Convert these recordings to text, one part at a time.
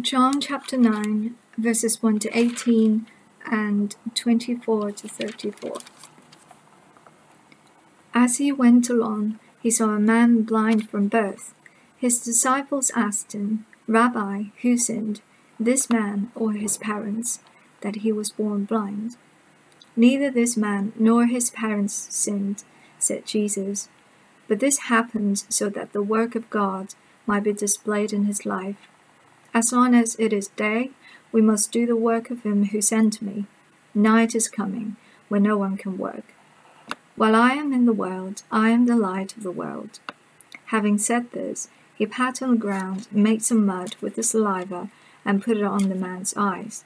John chapter 9, verses 1 to 18 and 24 to 34. As he went along, he saw a man blind from birth. His disciples asked him, Rabbi, who sinned, this man or his parents, that he was born blind? Neither this man nor his parents sinned, said Jesus, but this happened so that the work of God might be displayed in his life. As long as it is day, we must do the work of him who sent me. Night is coming, when no one can work. While I am in the world, I am the light of the world. Having said this, he pat on the ground, made some mud with the saliva, and put it on the man's eyes.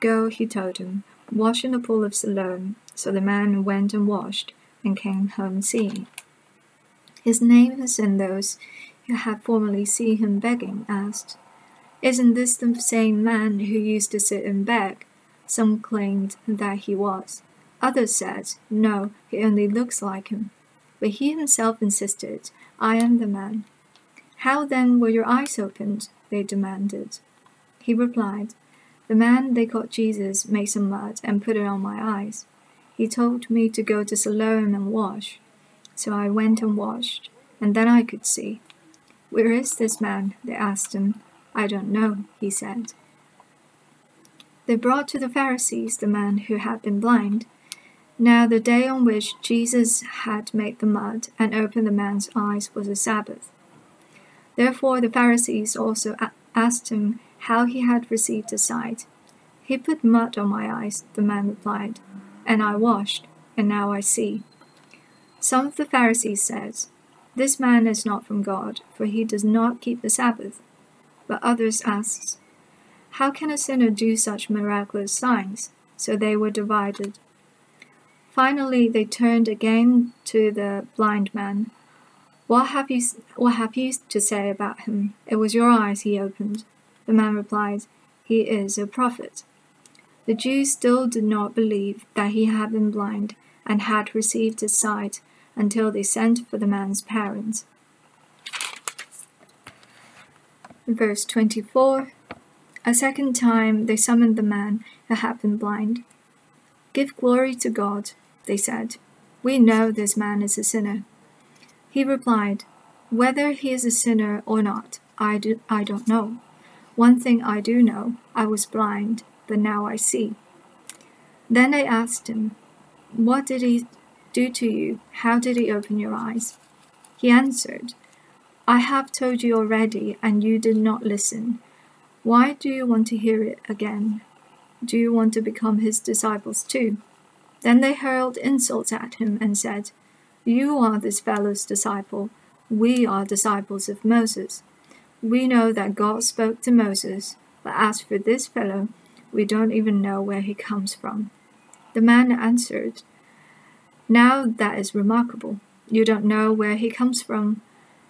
Go, he told him, wash in the pool of Siloam. So the man went and washed, and came home seeing. His neighbors and those who had formerly seen him begging asked, Isn't this the same man who used to sit and beg? Some claimed that he was. Others said, No, he only looks like him. But he himself insisted, I am the man. How then were your eyes opened? They demanded. He replied, The man they called Jesus made some mud and put it on my eyes. He told me to go to Siloam and wash. So I went and washed, and then I could see. Where is this man? They asked him. I don't know, he said. They brought to the Pharisees the man who had been blind. Now the day on which Jesus had made the mud and opened the man's eyes was a Sabbath. Therefore the Pharisees also asked him how he had received the sight. He put mud on my eyes, the man replied, and I washed, and now I see. Some of the Pharisees said, This man is not from God, for he does not keep the Sabbath. But others asked, How can a sinner do such miraculous signs? So they were divided. Finally, they turned again to the blind man. What have you, what have you to say about him? It was your eyes he opened. The man replied, He is a prophet. The Jews still did not believe that he had been blind and had received his sight until they sent for the man's parents. Verse 24 A second time they summoned the man who had been blind. Give glory to God they said. We know this man is a sinner. He replied, Whether he is a sinner or not, I, do, I don't know. One thing I do know I was blind, but now I see. Then they asked him, What did he do to you? How did he open your eyes? He answered, I have told you already, and you did not listen. Why do you want to hear it again? Do you want to become his disciples too? Then they hurled insults at him and said, You are this fellow's disciple. We are disciples of Moses. We know that God spoke to Moses, but as for this fellow, we don't even know where he comes from. The man answered, Now that is remarkable. You don't know where he comes from,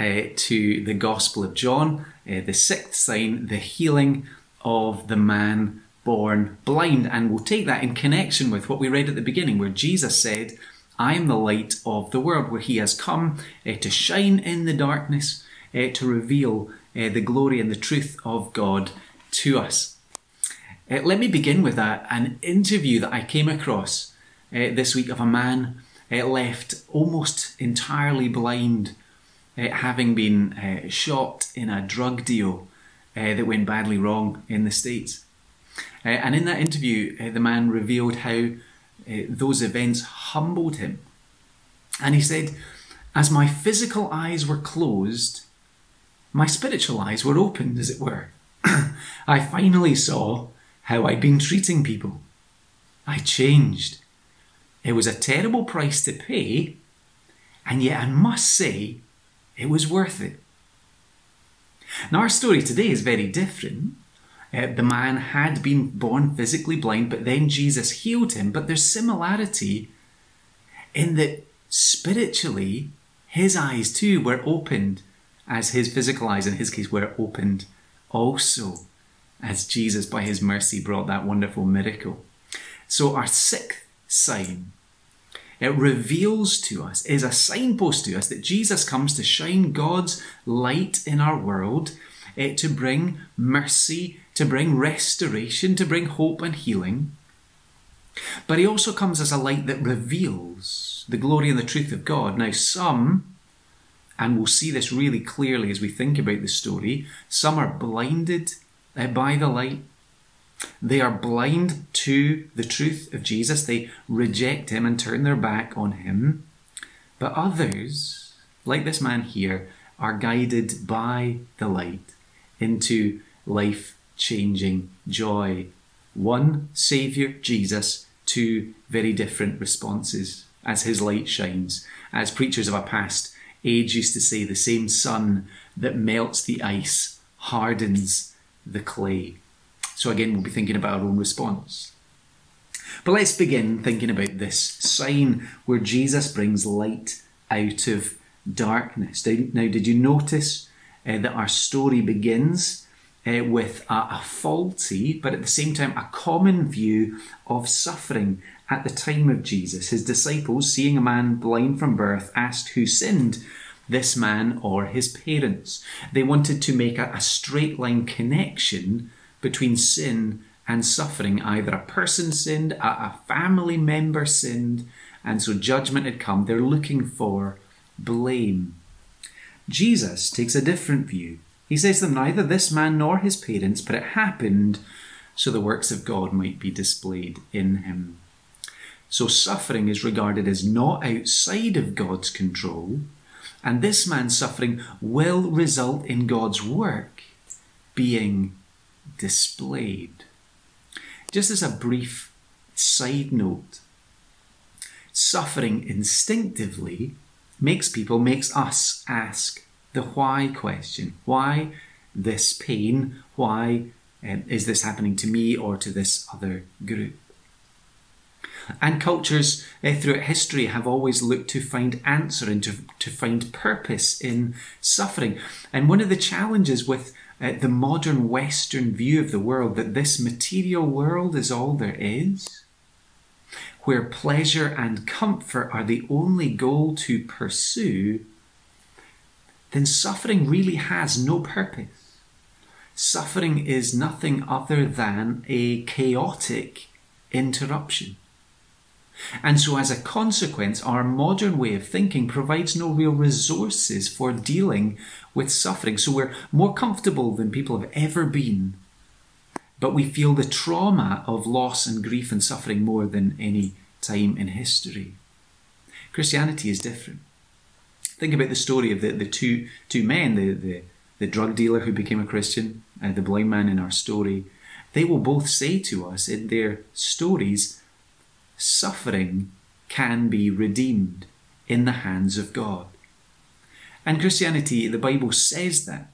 uh, to the Gospel of John, uh, the sixth sign, the healing of the man born blind. And we'll take that in connection with what we read at the beginning, where Jesus said, I am the light of the world, where he has come uh, to shine in the darkness, uh, to reveal uh, the glory and the truth of God to us. Uh, let me begin with a, an interview that I came across this week of a man left almost entirely blind, having been shot in a drug deal that went badly wrong in the States. Uh, and in that interview, uh, the man revealed how uh, those events humbled him. And he said, As my physical eyes were closed, my spiritual eyes were opened, as it were. I finally saw how I'd been treating people. I changed. It was a terrible price to pay, and yet I must say it was worth it. Now, our story today is very different Uh, the man had been born physically blind, but then Jesus healed him. But there's similarity in that spiritually, his eyes too were opened as his physical eyes, in his case, were opened also as Jesus, by his mercy, brought that wonderful miracle. So, our sixth sign, it reveals to us, is a signpost to us that Jesus comes to shine God's light in our world, eh, to bring mercy, to bring restoration, to bring hope and healing. But he also comes as a light that reveals the glory and the truth of God. Now, some, and we'll see this really clearly as we think about the story, some are blinded uh, by the light. They are blind to the truth of Jesus. They reject him and turn their back on him. But others, like this man here, are guided by the light into life changing joy. One Saviour, Jesus, two very different responses as his light shines. As preachers of a past age used to say, the same sun that melts the ice hardens the clay. So again, we'll be thinking about our own response. But let's begin thinking about this sign where Jesus brings light out of darkness. Now, did you notice uh, that our story begins uh, with a, a, faulty, but at the same time a common view of suffering at the time of Jesus? His disciples, seeing a man blind from birth, asked who sinned this man or his parents. They wanted to make a, a straight line connection between sin and suffering. Either a person sinned, a, family member sinned, and so judgment had come. They're looking for blame. Jesus takes a different view. He says to them, Neither this man nor his parents, but it happened so the works of God might be displayed in him. So suffering is regarded as not outside of God's control, and this man's suffering will result in God's work being displayed. Just as a brief side note, suffering instinctively makes people, makes us ask the why question. Why this pain? Why um, is this happening to me or to this other group? And cultures uh, throughout history have always looked to find answer and to, to find purpose in suffering. And one of the challenges with uh, the modern Western view of the world that this material world is all there is, where pleasure and comfort are the only goal to pursue, then suffering really has no purpose. Suffering is nothing other than a chaotic interruption. And so, as a consequence, our modern way of thinking provides no real resources for dealing with suffering. So, we're more comfortable than people have ever been, but we feel the trauma of loss and grief and suffering more than any time in history. Christianity is different. Think about the story of the, the two, two men, the, the, the drug dealer who became a Christian, and the blind man in our story. They will both say to us in their stories, suffering can be redeemed in the hands of God. And Christianity, the Bible says that.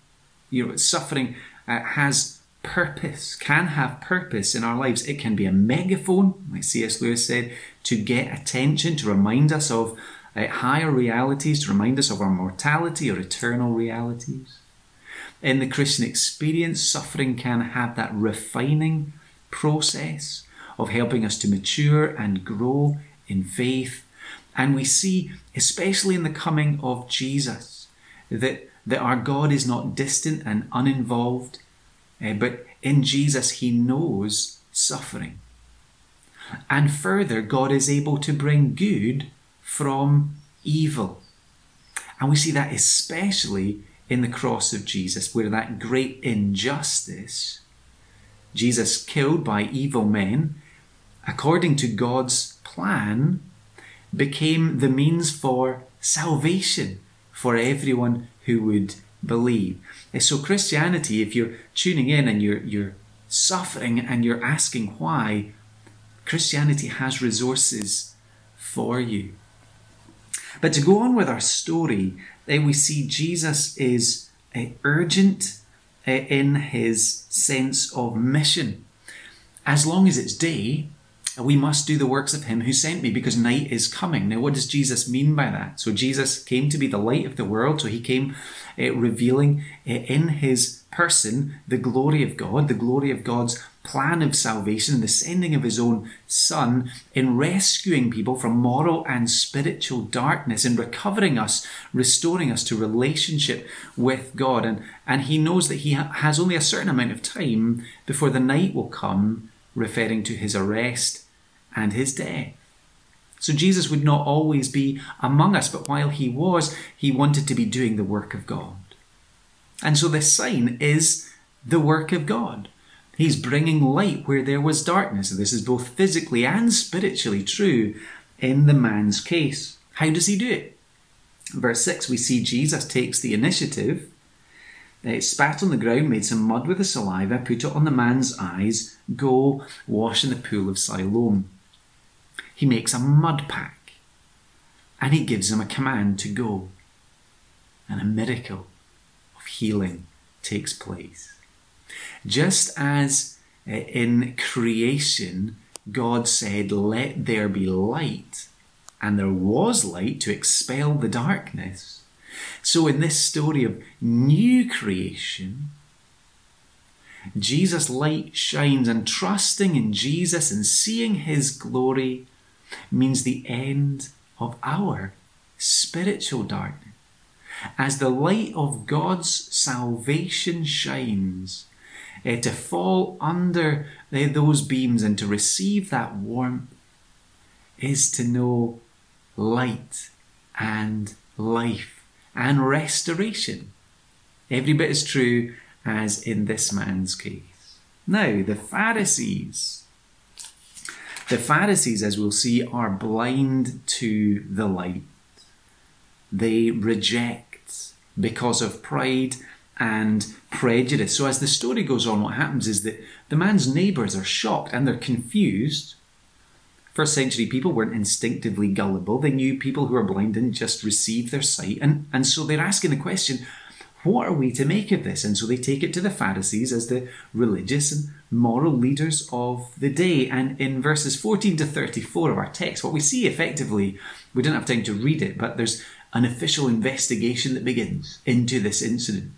You know, suffering uh, has purpose, can have purpose in our lives. It can be a megaphone, like C.S. Lewis said, to get attention, to remind us of uh, higher realities, to remind us of our mortality or eternal realities. In the Christian experience, suffering can have that refining process of helping us to mature and grow in faith. And we see, especially in the coming of Jesus, that, that our God is not distant and uninvolved, uh, but in Jesus, He knows suffering. And further, God is able to bring good from evil. And we see that especially in the cross of Jesus, where that great injustice, Jesus killed by evil men, according to God's plan, became the means for salvation for everyone who would believe. Eh, so Christianity, if you're tuning in and you're you're suffering and you're asking why, Christianity has resources for you. But to go on with our story, then we see Jesus is uh, urgent in his sense of mission. As long as it's day, we must do the works of him who sent me because night is coming. Now, what does Jesus mean by that? So, Jesus came to be the light of the world. So, he came uh, revealing uh, in his person the glory of God, the glory of God's plan of salvation, the sending of his own Son in rescuing people from moral and spiritual darkness, in recovering us, restoring us to relationship with God. And, and he knows that he ha- has only a certain amount of time before the night will come, referring to his arrest and his day. So Jesus would not always be among us, but while he was, he wanted to be doing the work of God. And so this sign is the work of God. He's bringing light where there was darkness. This is both physically and spiritually true in the man's case. How does he do it? Verse 6, we see Jesus takes the initiative, uh, spat on the ground, made some mud with the saliva, put it on the man's eyes, go wash in the pool of Siloam. He makes a mud pack and he gives him a command to go. And a miracle of healing takes place. Just as uh, in creation, God said, Let there be light, and there was light to expel the darkness. So, in this story of new creation, Jesus' light shines, and trusting in Jesus and seeing his glory means the end of our spiritual darkness as the light of God's salvation shines, uh, to fall under uh, those beams and to receive that warmth is to know light and life and restoration. Every bit as true as in this man's case. Now, the Pharisees. The Pharisees, as we'll see, are blind to the light. They reject because of pride and prejudice. So, as the story goes on, what happens is that the man's neighbours are shocked and they're confused. First century people weren't instinctively gullible. They knew people who were blind didn't just receive their sight. And, and so they're asking the question, what are we to make of this? And so they take it to the Pharisees as the religious and moral leaders of the day. And in verses 14 to 34 of our text, what we see effectively, we don't have time to read it, but there's an official investigation that begins into this incident.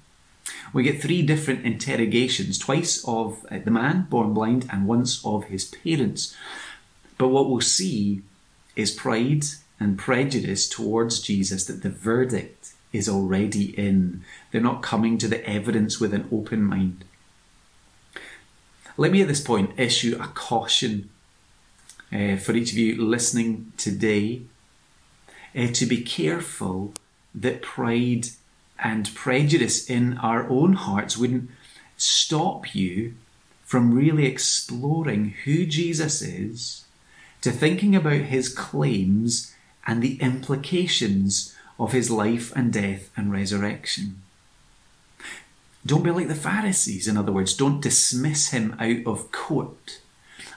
We get three different interrogations twice of uh, the man born blind and once of his parents. But what we'll see is pride and prejudice towards Jesus that the verdict is already in. They're not coming to the evidence with an open mind. Let me at this point issue a caution uh, for each of you listening today uh, to be careful that pride and prejudice in our own hearts wouldn't stop you from really exploring who Jesus is, to thinking about his claims and the implications of his life and death and resurrection. Don't be like the Pharisees, in other words, don't dismiss him out of court.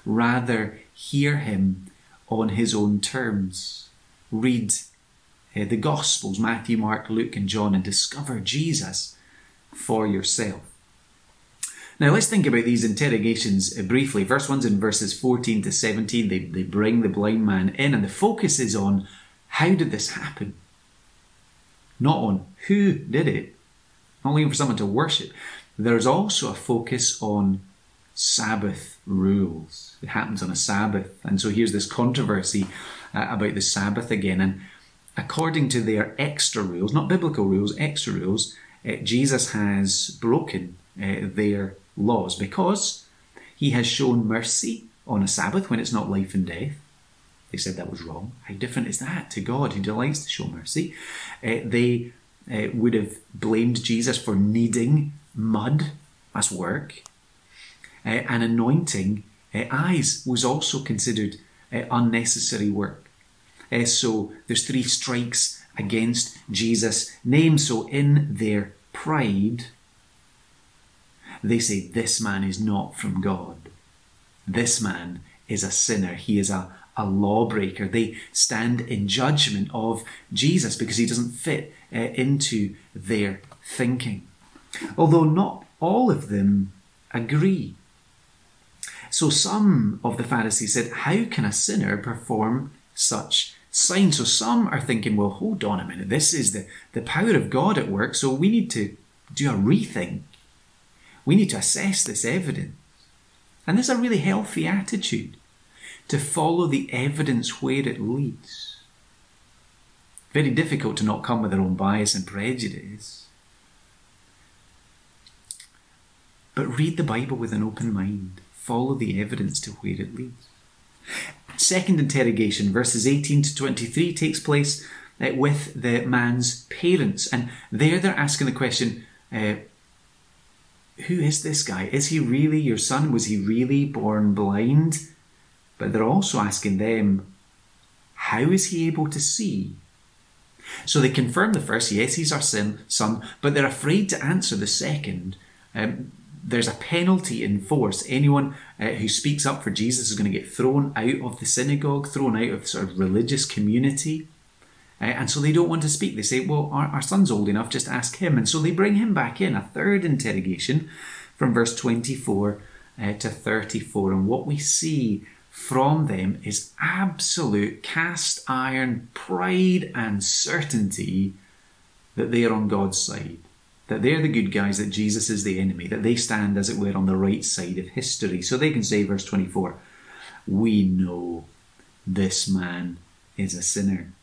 Rather, hear him on his own terms read uh, the Gospels Matthew, Mark, Luke, and John and discover Jesus for yourself. Now, let's think about these interrogations uh, briefly. First one's in verses 14 to 17. They, they bring the blind man in, and the focus is on how did this happen? Not on who did it, not looking for someone to worship. There's also a focus on Sabbath rules. It happens on a Sabbath. And so here's this controversy uh, about the Sabbath again. And according to their extra rules, not biblical rules, extra rules, uh, Jesus has broken uh, their laws because he has shown mercy on a Sabbath when it's not life and death. They said that was wrong. How different is that to God who delights to show mercy? Uh, they uh, would have blamed Jesus for kneading mud as work. Uh, and anointing uh, eyes was also considered unnecessary work. Uh, so there's three strikes against Jesus' name. So in their pride, they say, This man is not from God. This man is a sinner. He is a, a lawbreaker. They stand in judgment of Jesus because he doesn't fit uh, into their thinking. Although not all of them agree. So some of the Pharisees said, How can a sinner perform such signs? So some are thinking, Well, hold on a minute, this is the, the power of God at work, so we need to do a rethink. We need to assess this evidence. And this is a really healthy attitude to follow the evidence where it leads. Very difficult to not come with their own bias and prejudice. But read the Bible with an open mind. Follow the evidence to where it leads. Second interrogation, verses 18 to 23, takes place uh, with the man's parents. And there they're asking the question uh, Who is this guy? Is he really your son? Was he really born blind? But they're also asking them, How is he able to see? So they confirm the first, yes, he's our sin, son, but they're afraid to answer the second. Um, there's a penalty in force. Anyone uh, who speaks up for Jesus is going to get thrown out of the synagogue, thrown out of sort of religious community. Uh, and so they don't want to speak. They say, well, our, our son's old enough, just ask him. And so they bring him back in, a third interrogation from verse 24 uh, to 34. And what we see from them is absolute cast iron pride and certainty that they are on God's side that they're the good guys, that Jesus is the enemy, that they stand, as it were, on the right side of history. So they can say, verse 24, we know this man is a sinner.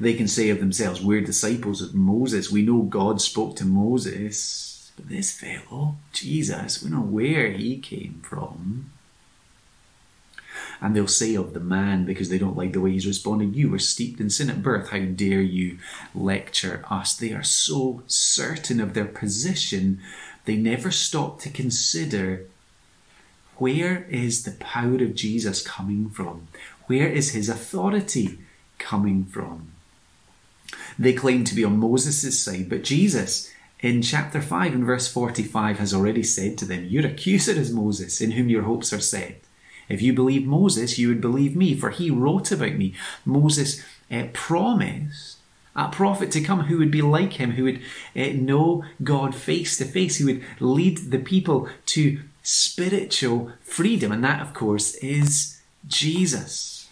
They can say of themselves, we're disciples of Moses. We know God spoke to Moses, but this fellow, Jesus, we know where he came from. And they'll say of the man, because they don't like the way he's responded, You were steeped in sin at birth. How dare you lecture us? They are so certain of their position, they never stop to consider where is the power of Jesus coming from? Where is his authority coming from? They claim to be on Moses' side, but Jesus in chapter 5 and verse 45 has already said to them, Your accuser is Moses, in whom your hopes are set. If you believe Moses, you would believe me, for he wrote about me. Moses uh, promised a prophet to come who would be like him, who would uh, know God face to face, who would lead the people to spiritual freedom. And that, of course, is Jesus.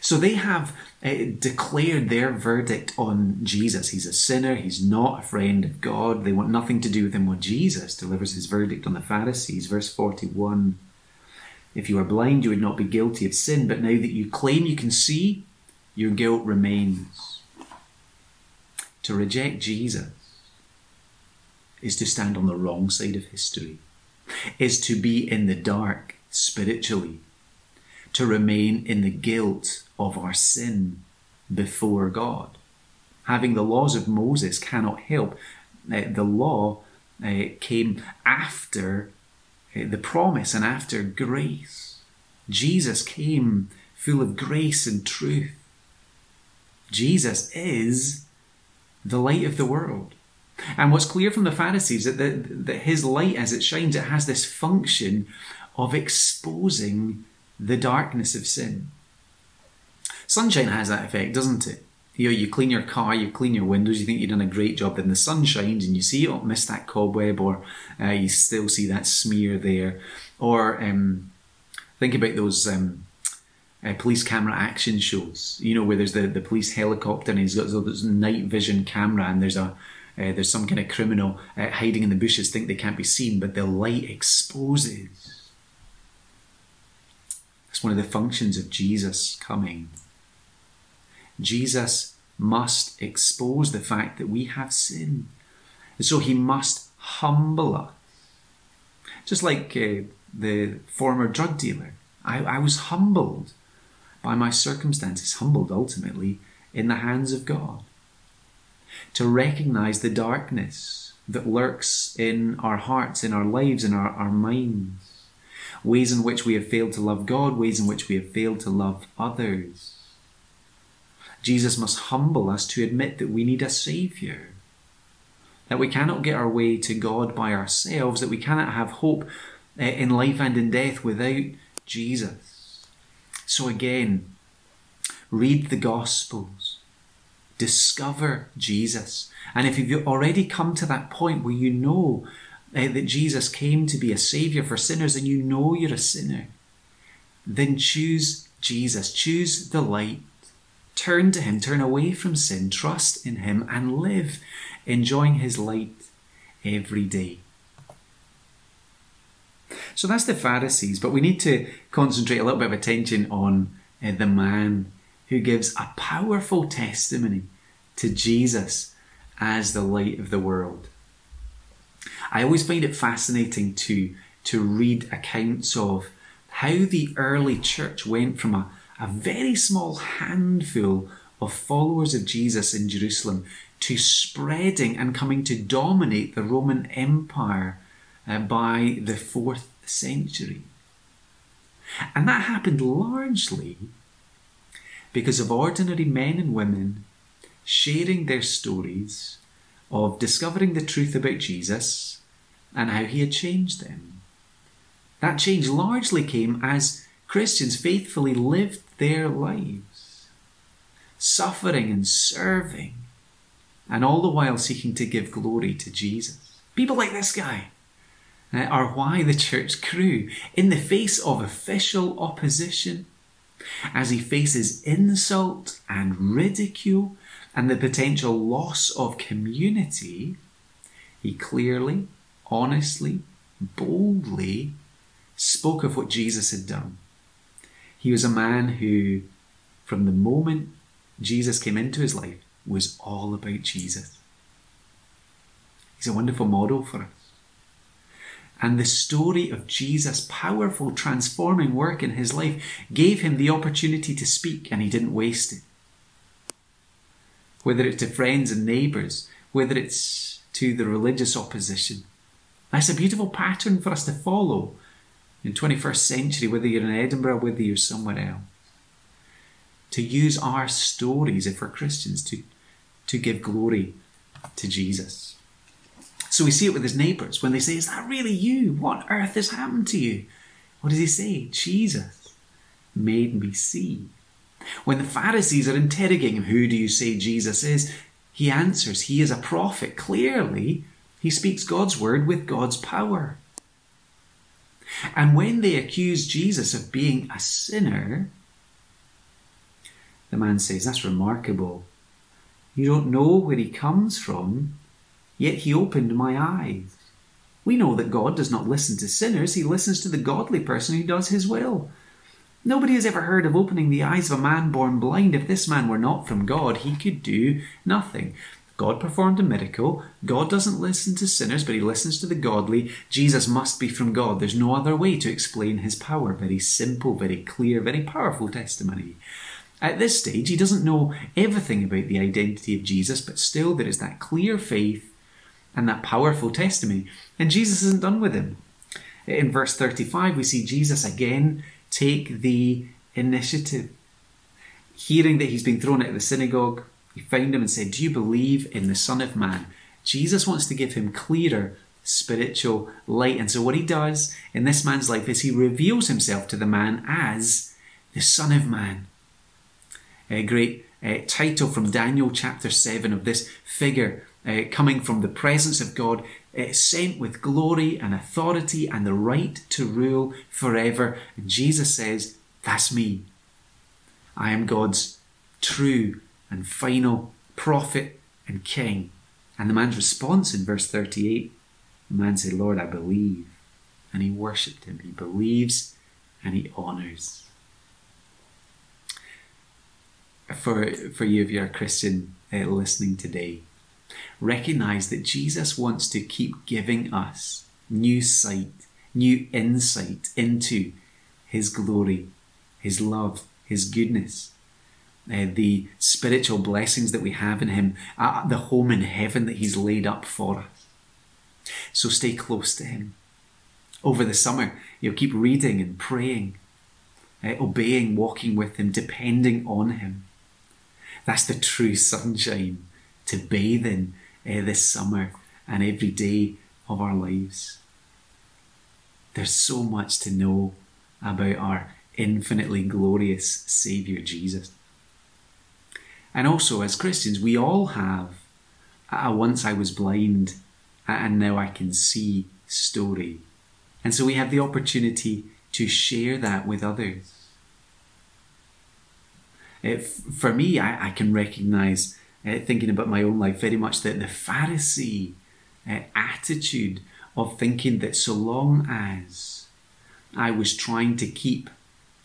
So they have uh, declared their verdict on Jesus. He's a sinner. He's not a friend of God. They want nothing to do with him when Jesus delivers his verdict on the Pharisees. Verse 41 if you were blind, you would not be guilty of sin, but now that you claim you can see, your guilt remains. To reject Jesus is to stand on the wrong side of history, is to be in the dark spiritually, to remain in the guilt of our sin before God. Having the laws of Moses cannot help. Uh, the law uh, came after Eh, the promise and after grace. Jesus came full of grace and truth. Jesus is the light of the world. And what's clear from the Pharisees that, the, that his light, as it shines, it has this function of exposing the darkness of sin. Sunshine has that effect, doesn't it? You know, you clean your car, you clean your windows, you think you've done a great job, then the sun shines and you see, oh, missed that cobweb, or uh, you still see that smear there. Or um, think about those um, uh, police camera action shows, you know, where there's the, the police helicopter and he's got this night vision camera and there's a uh, there's some kind of criminal uh, hiding in the bushes, think they can't be seen, but the light exposes. That's one of the functions of Jesus coming. Jesus must expose the fact that we have sin. And so he must humble us. Just like uh, the former drug dealer, I, I was humbled by my circumstances, humbled ultimately in the hands of God. To recognize the darkness that lurks in our hearts, in our lives, in our, our minds, ways in which we have failed to love God, ways in which we have failed to love others Jesus must humble us to admit that we need a Saviour. That we cannot get our way to God by ourselves, that we cannot have hope eh, in life and in death without Jesus. So again, read the Gospels. discover Jesus. And if you've already come to that point where you know uh, that Jesus came to be a savior for sinners and you know you're a sinner, then choose Jesus, choose the light. Turn to Him, turn away from sin, trust in Him, and live enjoying His light every day. So that's the Pharisees, but we need to concentrate a little bit of attention on uh, the man who gives a powerful testimony to Jesus as the light of the world. I always find it fascinating to, to read accounts of how the early church went from a, a very small handful of followers of Jesus in Jerusalem to spreading and coming to dominate the Roman Empire uh, by the fourth century. And that happened largely because of ordinary men and women sharing their stories of discovering the truth about Jesus and how he had changed them. That change largely came as Christians faithfully lived their lives, suffering and serving, and all the while seeking to give glory to Jesus. People like this guy uh, are why the church grew in the face of official opposition, as he faces insult and ridicule and the potential loss of community, he clearly, honestly, boldly spoke of what Jesus had done. He was a man who, from the moment Jesus came into his life, was all about Jesus. He's a wonderful model for us. And the story of Jesus' powerful transforming work in his life gave him the opportunity to speak, and he didn't waste it. Whether it's to friends and neighbours, whether it's to the religious opposition. That's a beautiful pattern for us to follow in 21st century, whether you're in Edinburgh, whether you're somewhere else. To use our stories, if we're Christians, to, to give glory to Jesus. So we see it with his neighbours when they say, Is that really you? What on earth has happened to you? What does he say? Jesus made me see. When the Pharisees are interrogating him, Who do you say Jesus is? He answers, He is a prophet. Clearly, he speaks God's word with God's power. And when they accuse Jesus of being a sinner, the man says, That's remarkable. You don't know where he comes from, yet he opened my eyes. We know that God does not listen to sinners, he listens to the godly person who does his will. Nobody has ever heard of opening the eyes of a man born blind. If this man were not from God, he could do nothing. God performed a miracle. God doesn't listen to sinners, but he listens to the godly. Jesus must be from God. There's no other way to explain his power. Very simple, very clear, very powerful testimony. At this stage, he doesn't know everything about the identity of Jesus, but still there is that clear faith and that powerful testimony. And Jesus isn't done with him. In verse 35, we see Jesus again take the initiative. Hearing that he's been thrown out of the synagogue, he found him and said, Do you believe in the Son of Man? Jesus wants to give him clearer spiritual light. And so, what he does in this man's life is he reveals himself to the man as the Son of Man a great uh, title from Daniel chapter 7 of this figure uh, coming from the presence of God, uh, sent with glory and authority and the right to rule forever. And Jesus says, That's me. I am God's true and final prophet and king. And the man's response in verse 38 the man said, Lord, I believe. And he worshipped him. He believes and he honours for, for you if you're a Christian uh, listening today. Recognize that Jesus wants to keep giving us new sight, new insight into His glory, His love, His goodness, uh, the spiritual blessings that we have in Him, uh, the home in heaven that He's laid up for us. So stay close to Him. Over the summer, you'll keep reading and praying, uh, obeying, walking with Him, depending on Him. That's the true sunshine to bathe in uh, this summer and every day of our lives. There's so much to know about our infinitely glorious Saviour Jesus. And also, as Christians, we all have a once I was blind and now I can see story. And so we have the opportunity to share that with others. It, for me, I, I can recognize, uh, thinking about my own life, very much that the Pharisee uh, attitude of thinking that so long as I was trying to keep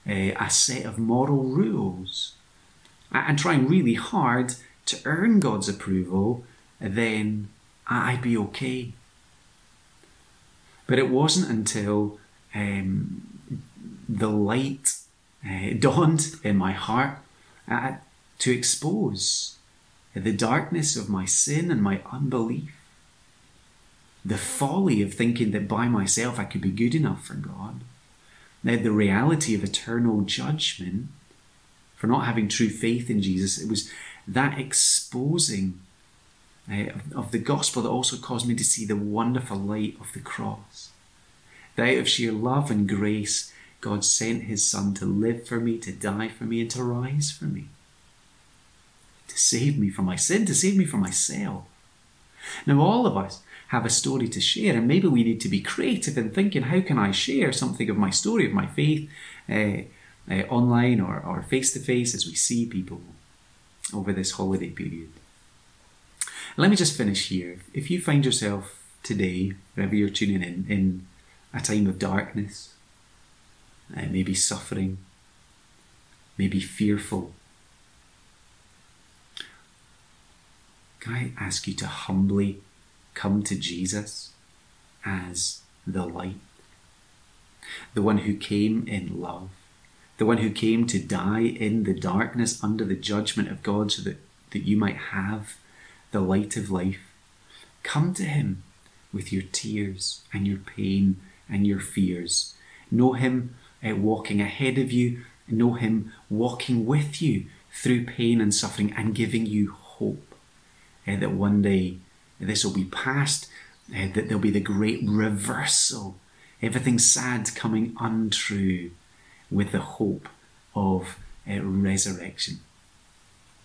uh, a set of moral rules and trying really hard to earn God's approval, then I'd be okay. But it wasn't until um, the light uh, dawned in my heart uh, to expose the darkness of my sin and my unbelief. The folly of thinking that by myself I could be good enough for God. Now, the reality of eternal judgment for not having true faith in Jesus, it was that exposing uh, of the gospel that also caused me to see the wonderful light of the cross. That out of sheer love and grace, God sent his Son to live for me, to die for me, and to rise for me. To save me from my sin, to save me from myself. Now, all of us have a story to share, and maybe we need to be creative in thinking how can I share something of my story, of my faith, uh, uh, online or face to face as we see people over this holiday period. Let me just finish here. If you find yourself today, wherever you're tuning in, in a time of darkness, uh, maybe suffering, maybe fearful, can I ask you to humbly come to Jesus as the light, the one who came in love, the one who came to die in the darkness under the judgment of God so that, that you might have the light of life. Come to Him with your tears and your pain and your fears. Know Him uh, walking ahead of you, know Him walking with you through pain and suffering and giving you hope uh, that one day this will be past, uh, that there'll be the great reversal, everything sad coming untrue with the hope of uh, resurrection.